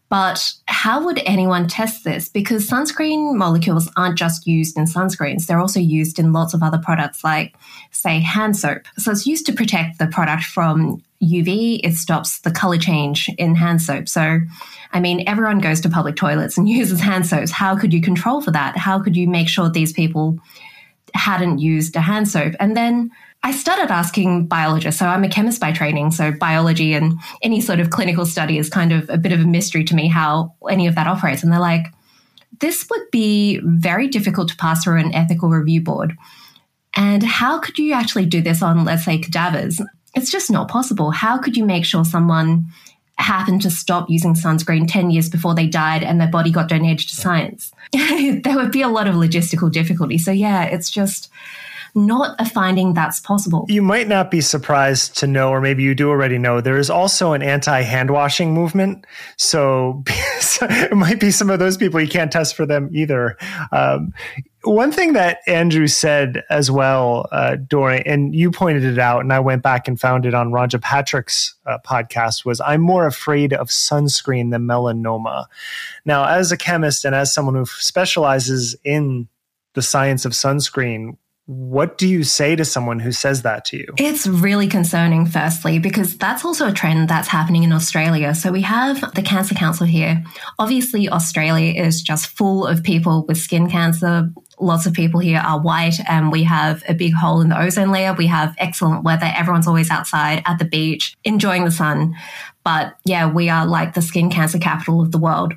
But how would anyone test this? Because sunscreen molecules aren't just used in sunscreens, they're also used in lots of other products, like, say, hand soap. So it's used to protect the product from UV, it stops the color change in hand soap. So, I mean, everyone goes to public toilets and uses hand soaps. How could you control for that? How could you make sure these people hadn't used a hand soap? And then I started asking biologists. So I'm a chemist by training. So biology and any sort of clinical study is kind of a bit of a mystery to me how any of that operates. And they're like, this would be very difficult to pass through an ethical review board. And how could you actually do this on, let's say, cadavers? It's just not possible. How could you make sure someone happened to stop using sunscreen 10 years before they died and their body got donated to science? there would be a lot of logistical difficulty. So, yeah, it's just not a finding that's possible. You might not be surprised to know, or maybe you do already know, there is also an anti hand washing movement. So it might be some of those people, you can't test for them either. Um, one thing that Andrew said as well, uh, during, and you pointed it out, and I went back and found it on Rhonda Patrick's uh, podcast, was I'm more afraid of sunscreen than melanoma. Now, as a chemist and as someone who specializes in the science of sunscreen, what do you say to someone who says that to you? It's really concerning, firstly, because that's also a trend that's happening in Australia. So we have the Cancer Council here. Obviously, Australia is just full of people with skin cancer. Lots of people here are white, and we have a big hole in the ozone layer. We have excellent weather. Everyone's always outside at the beach, enjoying the sun. But yeah, we are like the skin cancer capital of the world.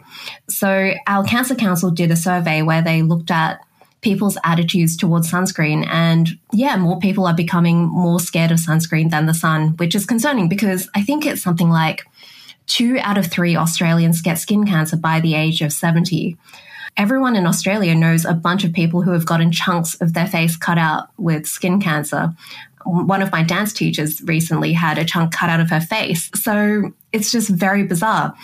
So our Cancer Council did a survey where they looked at people's attitudes towards sunscreen. And yeah, more people are becoming more scared of sunscreen than the sun, which is concerning because I think it's something like two out of three Australians get skin cancer by the age of 70. Everyone in Australia knows a bunch of people who have gotten chunks of their face cut out with skin cancer. One of my dance teachers recently had a chunk cut out of her face. So it's just very bizarre.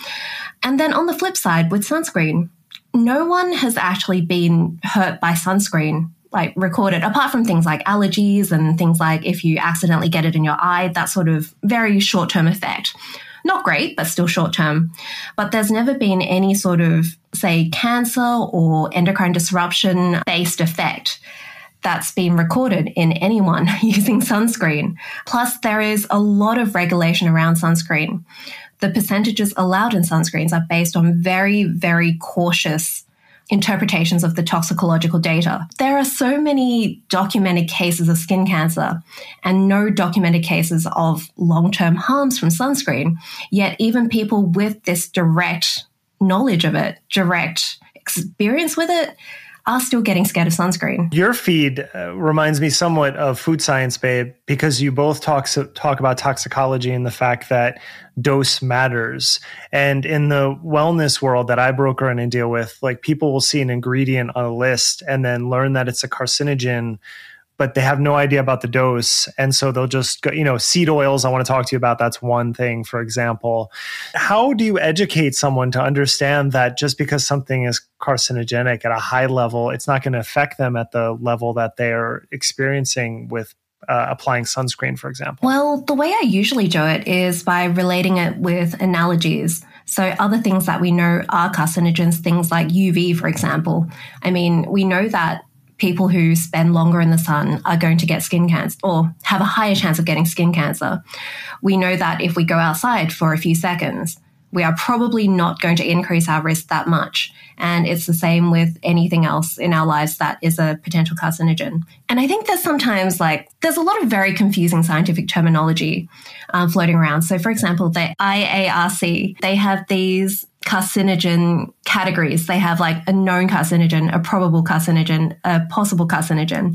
And then on the flip side, with sunscreen, no one has actually been hurt by sunscreen like recorded apart from things like allergies and things like if you accidentally get it in your eye that sort of very short term effect. Not great but still short term but there's never been any sort of say cancer or endocrine disruption based effect that's been recorded in anyone using sunscreen. Plus, there is a lot of regulation around sunscreen the percentages allowed in sunscreens are based on very, very cautious interpretations of the toxicological data. There are so many documented cases of skin cancer and no documented cases of long term harms from sunscreen. Yet, even people with this direct knowledge of it, direct experience with it, are still getting scared of sunscreen. Your feed uh, reminds me somewhat of Food Science Babe because you both talk talk about toxicology and the fact that dose matters. And in the wellness world that I broker and deal with, like people will see an ingredient on a list and then learn that it's a carcinogen but they have no idea about the dose. And so they'll just go, you know, seed oils, I want to talk to you about. That's one thing, for example. How do you educate someone to understand that just because something is carcinogenic at a high level, it's not going to affect them at the level that they're experiencing with uh, applying sunscreen, for example? Well, the way I usually do it is by relating it with analogies. So, other things that we know are carcinogens, things like UV, for example. I mean, we know that people who spend longer in the sun are going to get skin cancer or have a higher chance of getting skin cancer. We know that if we go outside for a few seconds, we are probably not going to increase our risk that much. And it's the same with anything else in our lives that is a potential carcinogen. And I think there's sometimes like, there's a lot of very confusing scientific terminology uh, floating around. So, for example, the IARC, they have these carcinogen categories. They have like a known carcinogen, a probable carcinogen, a possible carcinogen.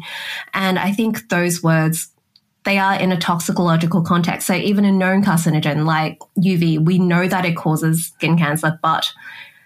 And I think those words they are in a toxicological context. So even a known carcinogen like UV, we know that it causes skin cancer, but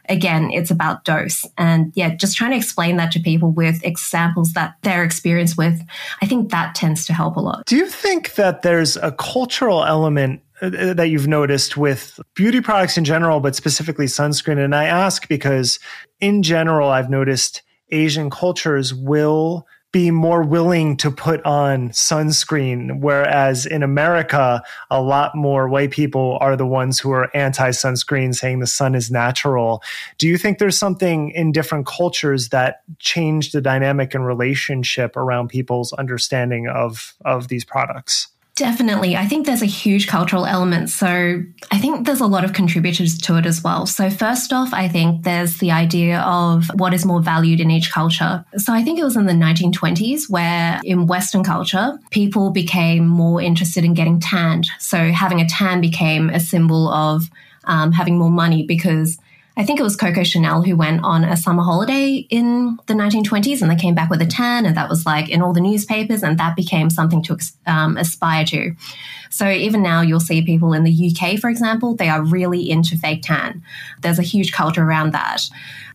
again, it's about dose. And yeah, just trying to explain that to people with examples that they're experienced with, I think that tends to help a lot. Do you think that there's a cultural element Uh, that you've noticed with beauty products in general, but specifically sunscreen? And I ask because in general, I've noticed Asian cultures will be more willing to put on sunscreen. Whereas in America, a lot more white people are the ones who are anti sunscreen, saying the sun is natural. Do you think there's something in different cultures that changed the dynamic and relationship around people's understanding of, of these products? Definitely. I think there's a huge cultural element. So I think there's a lot of contributors to it as well. So, first off, I think there's the idea of what is more valued in each culture. So, I think it was in the 1920s where in Western culture, people became more interested in getting tanned. So, having a tan became a symbol of um, having more money because I think it was Coco Chanel who went on a summer holiday in the 1920s and they came back with a tan, and that was like in all the newspapers, and that became something to um, aspire to. So even now, you'll see people in the UK, for example, they are really into fake tan. There's a huge culture around that.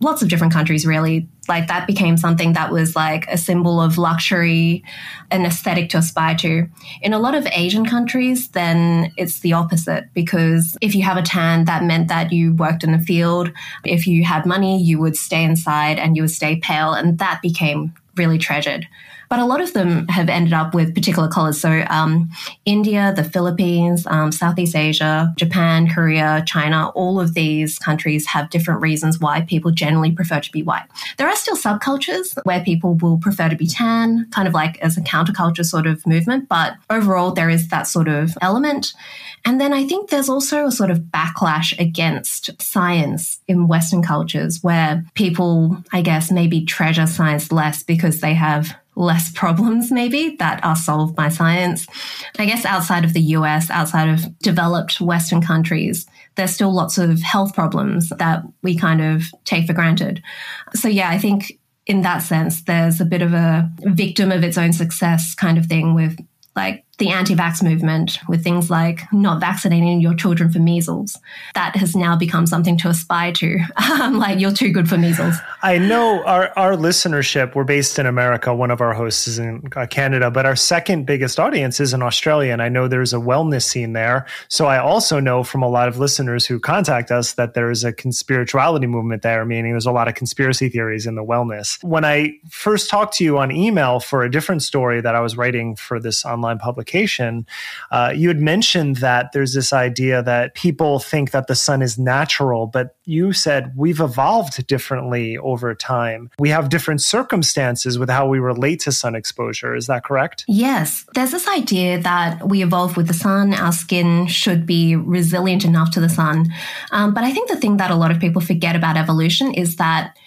Lots of different countries, really. Like that became something that was like a symbol of luxury, an aesthetic to aspire to. In a lot of Asian countries, then it's the opposite because if you have a tan, that meant that you worked in the field. If you had money, you would stay inside and you would stay pale, and that became really treasured but a lot of them have ended up with particular colors. So um, India, the Philippines, um, Southeast Asia, Japan, Korea, China, all of these countries have different reasons why people generally prefer to be white. There are still subcultures where people will prefer to be tan, kind of like as a counterculture sort of movement, but overall there is that sort of element. And then I think there's also a sort of backlash against science in Western cultures where people, I guess, maybe treasure science less because they have less problems maybe that are solved by science. I guess outside of the US, outside of developed Western countries, there's still lots of health problems that we kind of take for granted. So yeah, I think in that sense, there's a bit of a victim of its own success kind of thing with like the anti vax movement with things like not vaccinating your children for measles. That has now become something to aspire to. Like, you're too good for measles. I know our, our listenership, we're based in America. One of our hosts is in uh, Canada, but our second biggest audience is in Australia. And I know there's a wellness scene there. So I also know from a lot of listeners who contact us that there's a conspirituality movement there, meaning there's a lot of conspiracy theories in the wellness. When I first talked to you on email for a different story that I was writing for this online publication, uh, you had mentioned that there's this idea that people think that the sun is natural, but you said we've evolved differently over time. We have different circumstances with how we relate to sun exposure. Is that correct? Yes. There's this idea that we evolve with the sun, our skin should be resilient enough to the sun. Um, but I think the thing that a lot of people forget about evolution is that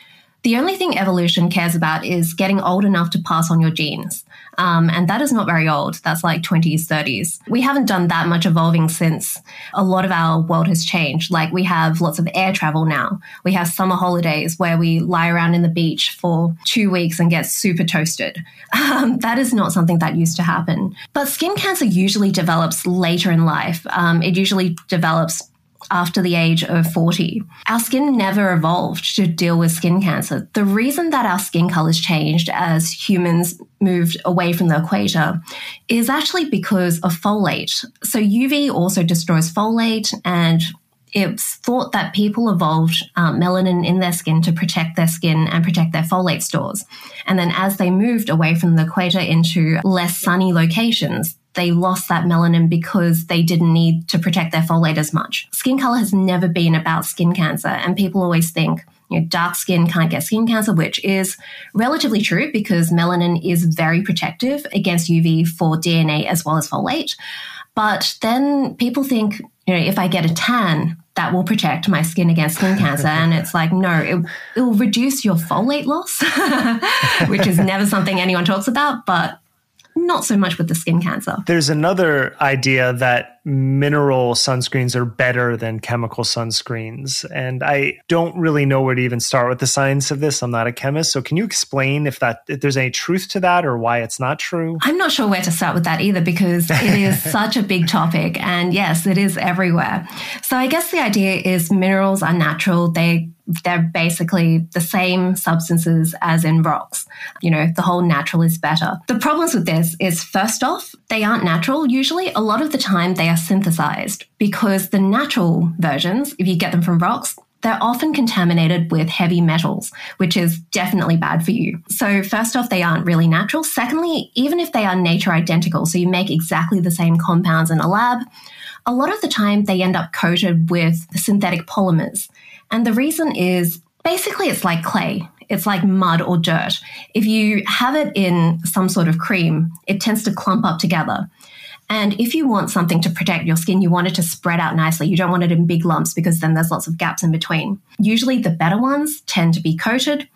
the only thing evolution cares about is getting old enough to pass on your genes. Um, and that is not very old. That's like 20s, 30s. We haven't done that much evolving since a lot of our world has changed. Like we have lots of air travel now. We have summer holidays where we lie around in the beach for two weeks and get super toasted. Um, that is not something that used to happen. But skin cancer usually develops later in life. Um, it usually develops after the age of 40. Our skin never evolved to deal with skin cancer. The reason that our skin colors changed as humans moved away from the equator is actually because of folate. So UV also destroys folate and it's thought that people evolved um, melanin in their skin to protect their skin and protect their folate stores. And then as they moved away from the equator into less sunny locations, they lost that melanin because they didn't need to protect their folate as much. Skin color has never been about skin cancer, and people always think, you know, dark skin can't get skin cancer, which is relatively true because melanin is very protective against UV for DNA as well as folate. But then people think, you know, if I get a tan, that will protect my skin against skin cancer. And it's like, no, it, it will reduce your folate loss, which is never something anyone talks about. But not so much with the skin cancer. There's another idea that mineral sunscreens are better than chemical sunscreens. And I don't really know where to even start with the science of this. I'm not a chemist. So can you explain if that if there's any truth to that or why it's not true? I'm not sure where to start with that either because it is such a big topic. And yes, it is everywhere. So I guess the idea is minerals are natural. They they're basically the same substances as in rocks. You know, the whole natural is better. The problems with this is first off, they aren't natural usually. A lot of the time they are synthesized because the natural versions, if you get them from rocks, they're often contaminated with heavy metals, which is definitely bad for you. So, first off, they aren't really natural. Secondly, even if they are nature identical, so you make exactly the same compounds in a lab, a lot of the time they end up coated with synthetic polymers. And the reason is basically it's like clay. It's like mud or dirt. If you have it in some sort of cream, it tends to clump up together. And if you want something to protect your skin, you want it to spread out nicely. You don't want it in big lumps because then there's lots of gaps in between. Usually the better ones tend to be coated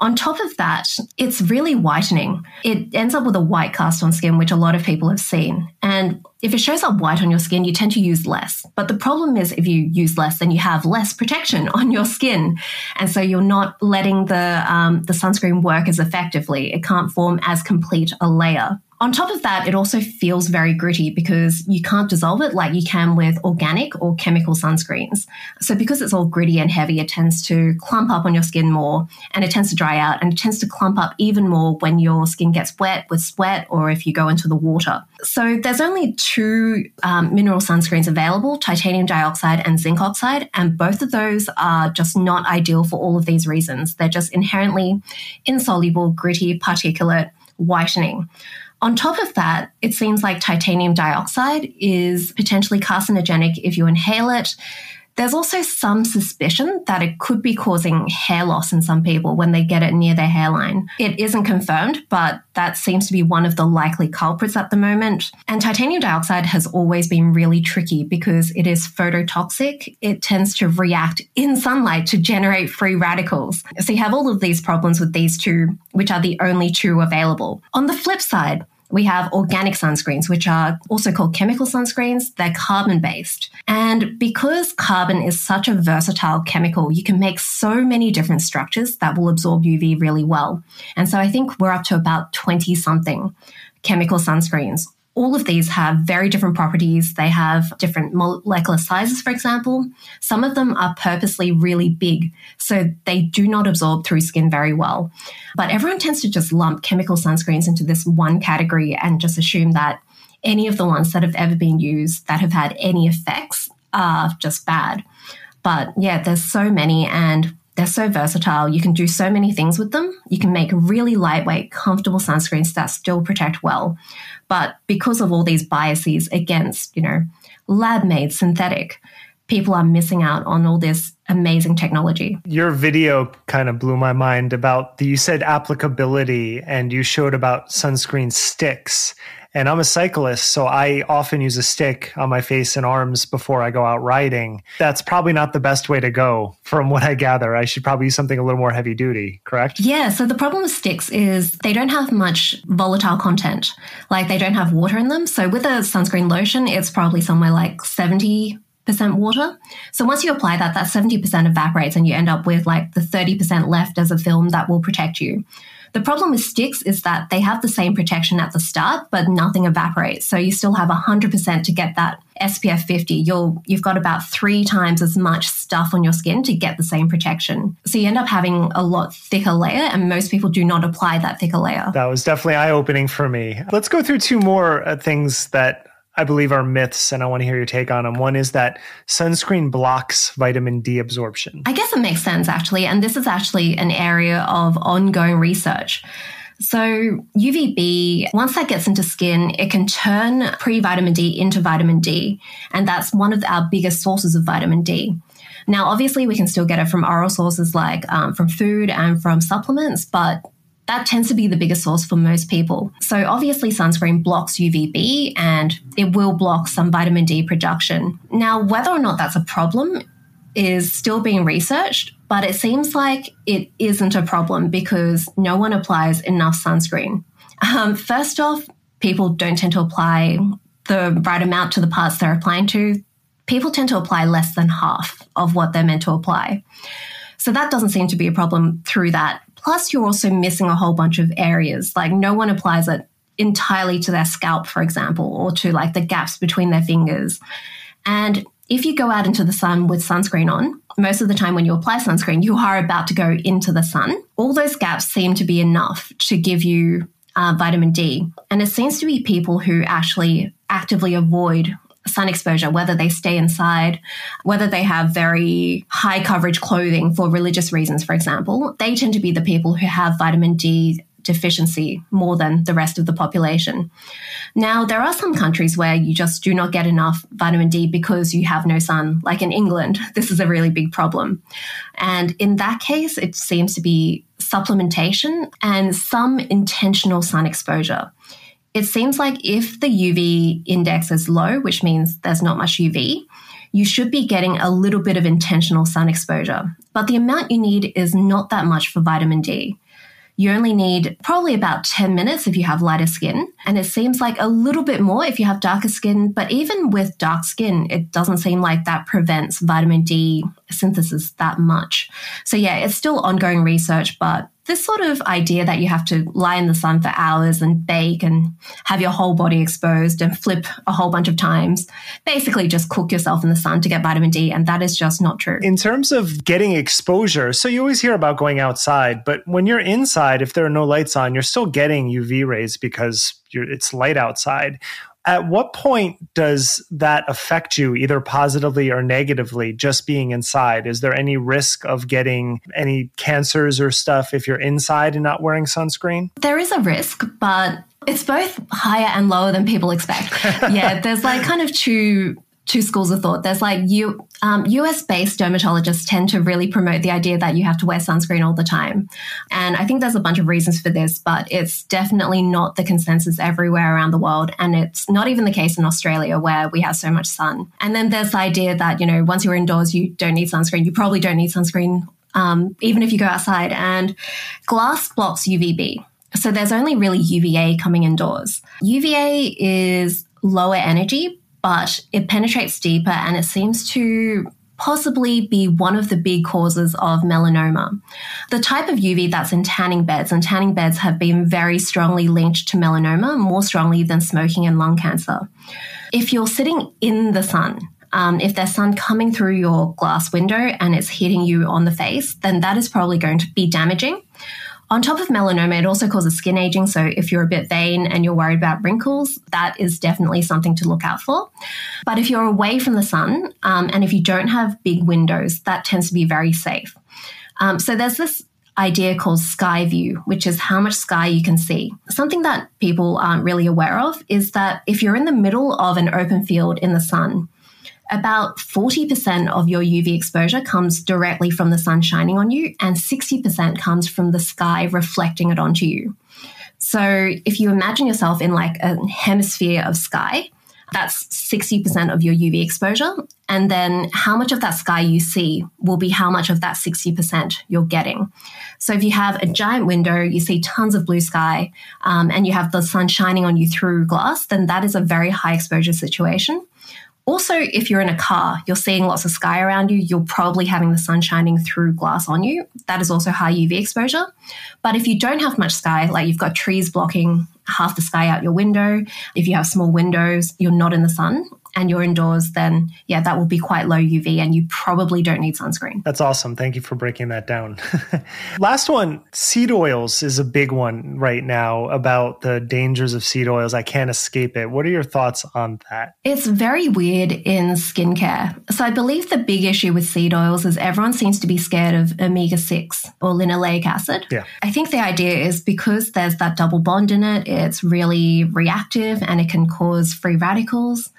on top of that, it's really whitening. It ends up with a white cast on skin, which a lot of people have seen. And if it shows up white on your skin, you tend to use less. But the problem is if you use less, then you have less protection on your skin. And so you're not letting the, um, the sunscreen work as effectively. It can't form as complete a layer. On top of that, it also feels very gritty because you can't dissolve it like you can with organic or chemical sunscreens. So because it's all gritty and heavy, it tends to clump up on your skin more and it tends to dry out and it tends to clump up even more when your skin gets wet with sweat or if you go into the water. So there's only two um, mineral sunscreens available, titanium dioxide and zinc oxide, and both of those are just not ideal for all of these reasons. They're just inherently insoluble, gritty, particulate, whitening. On top of that, it seems like titanium dioxide is potentially carcinogenic if you inhale it. There's also some suspicion that it could be causing hair loss in some people when they get it near their hairline. It isn't confirmed, but that seems to be one of the likely culprits at the moment. And titanium dioxide has always been really tricky because it is phototoxic. It tends to react in sunlight to generate free radicals. So you have all of these problems with these two, which are the only two available. On the flip side, we have organic sunscreens, which are also called chemical sunscreens. They're carbon based. And because carbon is such a versatile chemical, you can make so many different structures that will absorb UV really well. And so I think we're up to about 20 something chemical sunscreens all of these have very different properties. They have different molecular sizes, for example. Some of them are purposely really big, so they do not absorb through skin very well. But everyone tends to just lump chemical sunscreens into this one category and just assume that any of the ones that have ever been used that have had any effects are just bad. But yeah, there's so many and they're so versatile. You can do so many things with them. You can make really lightweight, comfortable sunscreens that still protect well. But because of all these biases against, you know, lab made synthetic, people are missing out on all this amazing technology. Your video kind of blew my mind about the, you said applicability and you showed about sunscreen sticks. And I'm a cyclist, so I often use a stick on my face and arms before I go out riding. That's probably not the best way to go, from what I gather. I should probably use something a little more heavy duty, correct? Yeah. So the problem with sticks is they don't have much volatile content. Like they don't have water in them. So with a sunscreen lotion, it's probably somewhere like 70 percent water. So once you apply that, that 70% evaporates and you end up with like the 30% left as a film that will protect you. The problem with sticks is that they have the same protection at the start, but nothing evaporates. So you still have 100% to get that SPF 50. You'll, you've got about three times as much stuff on your skin to get the same protection. So you end up having a lot thicker layer, and most people do not apply that thicker layer. That was definitely eye opening for me. Let's go through two more uh, things that I believe are myths, and I want to hear your take on them. One is that sunscreen blocks vitamin D absorption. I guess it makes sense, actually. And this is actually an area of ongoing research. So, UVB, once that gets into skin, it can turn pre vitamin D into vitamin D. And that's one of our biggest sources of vitamin D. Now, obviously, we can still get it from oral sources like um, from food and from supplements, but that tends to be the biggest source for most people. So obviously sunscreen blocks UVB and it will block some vitamin D production. Now, whether or not that's a problem is still being researched, but it seems like it isn't a problem because no one applies enough sunscreen. Um, first off, people don't tend to apply the right amount to the parts they're applying to. People tend to apply less than half of what they're meant to apply. So that doesn't seem to be a problem through that. Plus, you're also missing a whole bunch of areas. Like, no one applies it entirely to their scalp, for example, or to like the gaps between their fingers. And if you go out into the sun with sunscreen on, most of the time when you apply sunscreen, you are about to go into the sun. All those gaps seem to be enough to give you uh, vitamin D. And it seems to be people who actually actively avoid sun exposure, whether they stay inside, whether they have very high coverage clothing for religious reasons, for example, they tend to be the people who have vitamin D deficiency more than the rest of the population. Now, there are some countries where you just do not get enough vitamin D because you have no sun. Like in England, this is a really big problem. And in that case, it seems to be supplementation and some intentional sun exposure. It seems like if the UV index is low, which means there's not much UV, you should be getting a little bit of intentional sun exposure. But the amount you need is not that much for vitamin D. You only need probably about 10 minutes if you have lighter skin. And it seems like a little bit more if you have darker skin. But even with dark skin, it doesn't seem like that prevents vitamin D synthesis that much. So, yeah, it's still ongoing research, but this sort of idea that you have to lie in the sun for hours and bake and have your whole body exposed and flip a whole bunch of times, basically just cook yourself in the sun to get vitamin D. And that is just not true. In terms of getting exposure, so you always hear about going outside, but when you're inside, if there are no lights on, you're still getting UV rays because it's light outside at what point does that affect you either positively or negatively just being inside? Is there any risk of getting any cancers or stuff if you're inside and not wearing sunscreen? There is a risk but it's both higher and lower than people expect. Yeah there's like kind of two two schools of thought. There's like you, um, US based dermatologists tend to really promote the idea that you have to wear sunscreen all the time. And I think there's a bunch of reasons for this, but it's definitely not the consensus everywhere around the world. And it's not even the case in Australia where we have so much sun. And then there's the idea that, you know, once you're indoors, you don't need sunscreen. You probably don't need sunscreen, um, even if you go outside. And glass blocks UVB. So there's only really UVA coming indoors. UVA is lower energy, but it penetrates deeper and it seems to possibly be one of the big causes of melanoma. The type of UV that's in tanning beds, and tanning beds have been very strongly linked to melanoma, more strongly than smoking and lung cancer. If you're sitting in the sun, um, if there's sun coming through your glass window and it's hitting you on the face, then that is probably going to be damaging. On top of melanoma, it also causes skin aging. So if you're a bit vain and you're worried about wrinkles, that is definitely something to look out for. But if you're away from the sun um, and if you don't have big windows, that tends to be very safe. Um, so there's this idea called sky view, which is how much sky you can see. Something that people aren't really aware of is that if you're in the middle of an open field in the sun, about 40% of your UV exposure comes directly from the sun shining on you, and 60% comes from the sky reflecting it onto you. So if you imagine yourself in like a hemisphere of sky, that's 60% of your UV exposure. And then how much of that sky you see will be how much of that 60% you're getting. So if you have a giant window, you see tons of blue sky, um, and you have the sun shining on you through glass, then that is a very high exposure situation. Also, if you're in a car, you're seeing lots of sky around you, you're probably having the sun shining through glass on you. That is also high UV exposure. But if you don't have much sky, like you've got trees blocking half the sky out your window, if you have small windows, you're not in the sun, and you're indoors, then yeah, that will be quite low UV and you probably don't need sunscreen. That's awesome. Thank you for breaking that down. Last one seed oils is a big one right now about the dangers of seed oils. I can't escape it. What are your thoughts on that? It's very weird in skincare. So I believe the big issue with seed oils is everyone seems to be scared of omega 6 or linoleic acid. Yeah. I think the idea is because there's that double bond in it, it's really reactive and it can cause free radicals.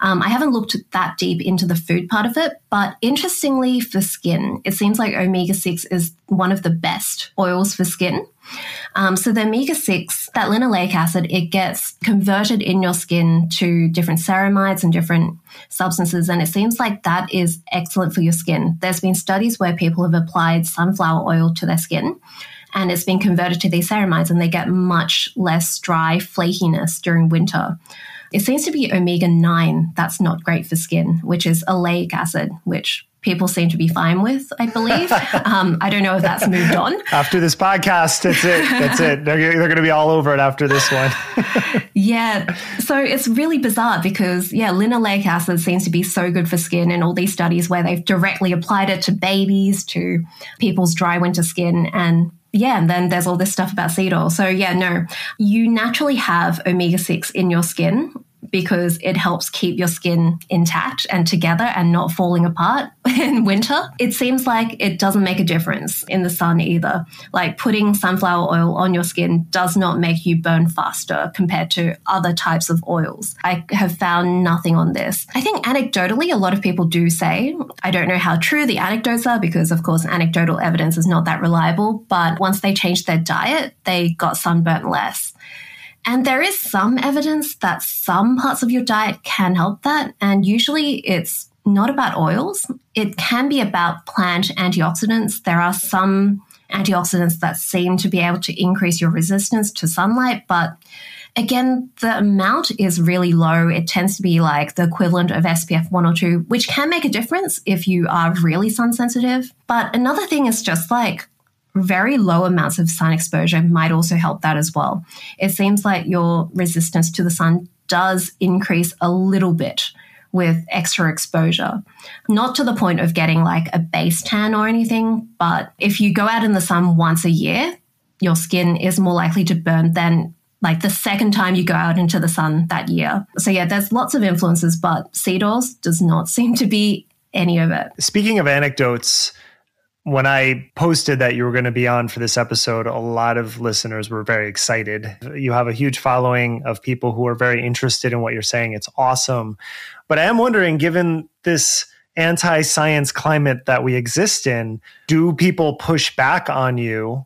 Um, I haven't looked that deep into the food part of it, but interestingly for skin, it seems like omega 6 is one of the best oils for skin. Um, so the omega 6, that linoleic acid, it gets converted in your skin to different ceramides and different substances. And it seems like that is excellent for your skin. There's been studies where people have applied sunflower oil to their skin and it's been converted to these ceramides and they get much less dry flakiness during winter. It seems to be omega 9 that's not great for skin, which is oleic acid, which people seem to be fine with, I believe. um, I don't know if that's moved on. After this podcast, that's it. That's it. They're, they're going to be all over it after this one. yeah. So it's really bizarre because, yeah, linoleic acid seems to be so good for skin in all these studies where they've directly applied it to babies, to people's dry winter skin. And yeah, and then there's all this stuff about seed oil. So, yeah, no, you naturally have omega 6 in your skin because it helps keep your skin intact and together and not falling apart in winter. It seems like it doesn't make a difference in the sun either. Like putting sunflower oil on your skin does not make you burn faster compared to other types of oils. I have found nothing on this. I think anecdotally, a lot of people do say, I don't know how true the anecdotes are because, of course, anecdotal evidence is not that reliable, but once they changed their diet, they got sunburnt less. And there is some evidence that some parts of your diet can help that. And usually it's not about oils, it can be about plant antioxidants. There are some antioxidants that seem to be able to increase your resistance to sunlight, but again, the amount is really low. It tends to be like the equivalent of SPF 1 or 2, which can make a difference if you are really sun sensitive. But another thing is just like very low amounts of sun exposure might also help that as well. It seems like your resistance to the sun does increase a little bit with extra exposure. Not to the point of getting like a base tan or anything, but if you go out in the sun once a year, your skin is more likely to burn than like the second time you go out into the sun that year. So yeah, there's lots of influences, but oils does not seem to be any of it. Speaking of anecdotes, when I posted that you were going to be on for this episode, a lot of listeners were very excited. You have a huge following of people who are very interested in what you're saying. It's awesome. But I am wondering, given this anti science climate that we exist in, do people push back on you?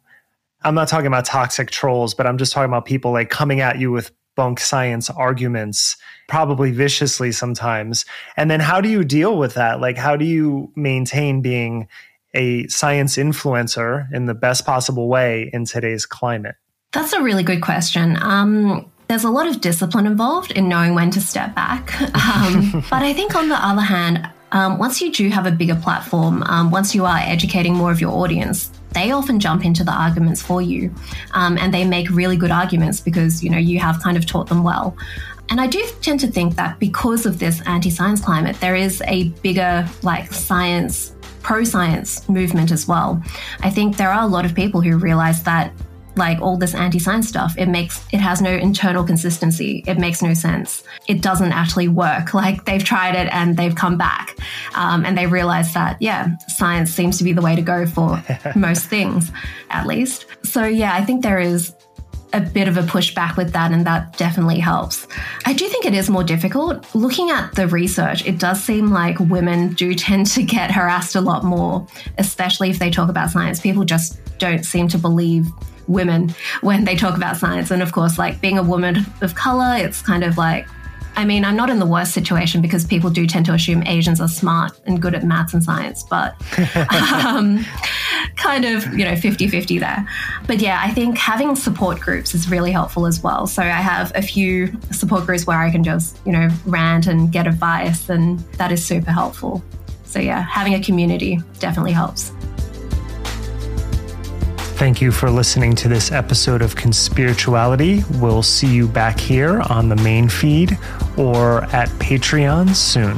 I'm not talking about toxic trolls, but I'm just talking about people like coming at you with bunk science arguments, probably viciously sometimes. And then how do you deal with that? Like, how do you maintain being a science influencer in the best possible way in today's climate? That's a really good question. Um, there's a lot of discipline involved in knowing when to step back. Um, but I think, on the other hand, um, once you do have a bigger platform, um, once you are educating more of your audience, they often jump into the arguments for you, um, and they make really good arguments because you know you have kind of taught them well. And I do tend to think that because of this anti-science climate, there is a bigger like science pro science movement as well. I think there are a lot of people who realize that like all this anti-science stuff it makes it has no internal consistency. It makes no sense. It doesn't actually work. Like they've tried it and they've come back. Um, and they realize that yeah science seems to be the way to go for most things at least. So yeah i think there is a bit of a pushback with that, and that definitely helps. I do think it is more difficult. Looking at the research, it does seem like women do tend to get harassed a lot more, especially if they talk about science. People just don't seem to believe women when they talk about science. And of course, like being a woman of color, it's kind of like, I mean, I'm not in the worst situation because people do tend to assume Asians are smart and good at maths and science, but um, kind of, you know, 50 50 there. But yeah, I think having support groups is really helpful as well. So I have a few support groups where I can just, you know, rant and get advice, and that is super helpful. So yeah, having a community definitely helps. Thank you for listening to this episode of Conspirituality. We'll see you back here on the main feed or at Patreon soon.